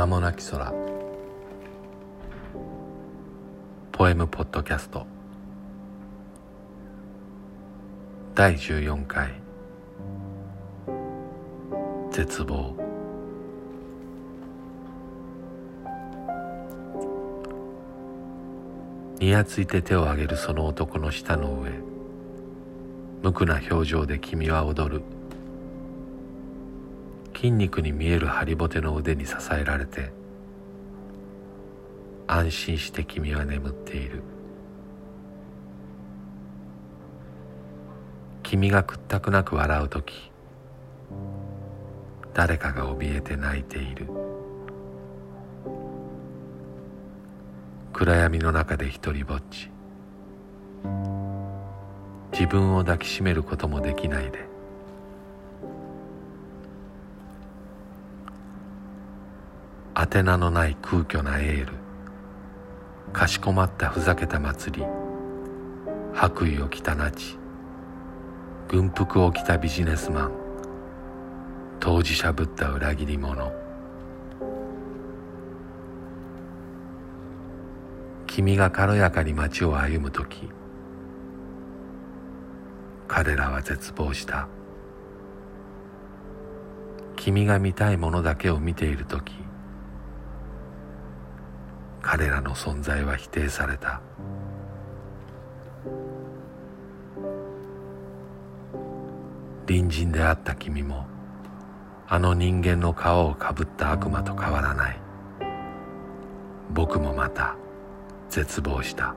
名もなき空。ポエムポッドキャスト。第14回。絶望。にやついて手を挙げるその男の舌の上。無垢な表情で君は踊る。筋肉に見えるハリボテの腕に支えられて安心して君は眠っている。君が屈託なく笑う時誰かが怯えて泣いている。暗闇の中で一りぼっち。自分を抱きしめることもできないで。宛名のない空虚なエール。かしこまったふざけた祭り。白衣を着たナチ。軍服を着たビジネスマン。当事者ぶった裏切り者。君が軽やかに街を歩む時彼らは絶望した。君が見たいものだけを見ている時彼らの存在は否定された。隣人であった君もあの人間の皮をかぶった悪魔と変わらない。僕もまた絶望した。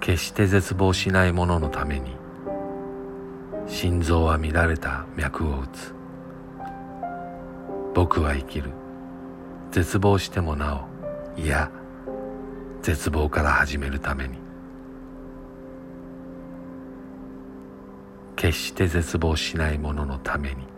決して絶望しない者のために心臓は乱れた脈を打つ。僕は生きる。絶望してもなおいや絶望から始めるために。決して絶望しない者のために。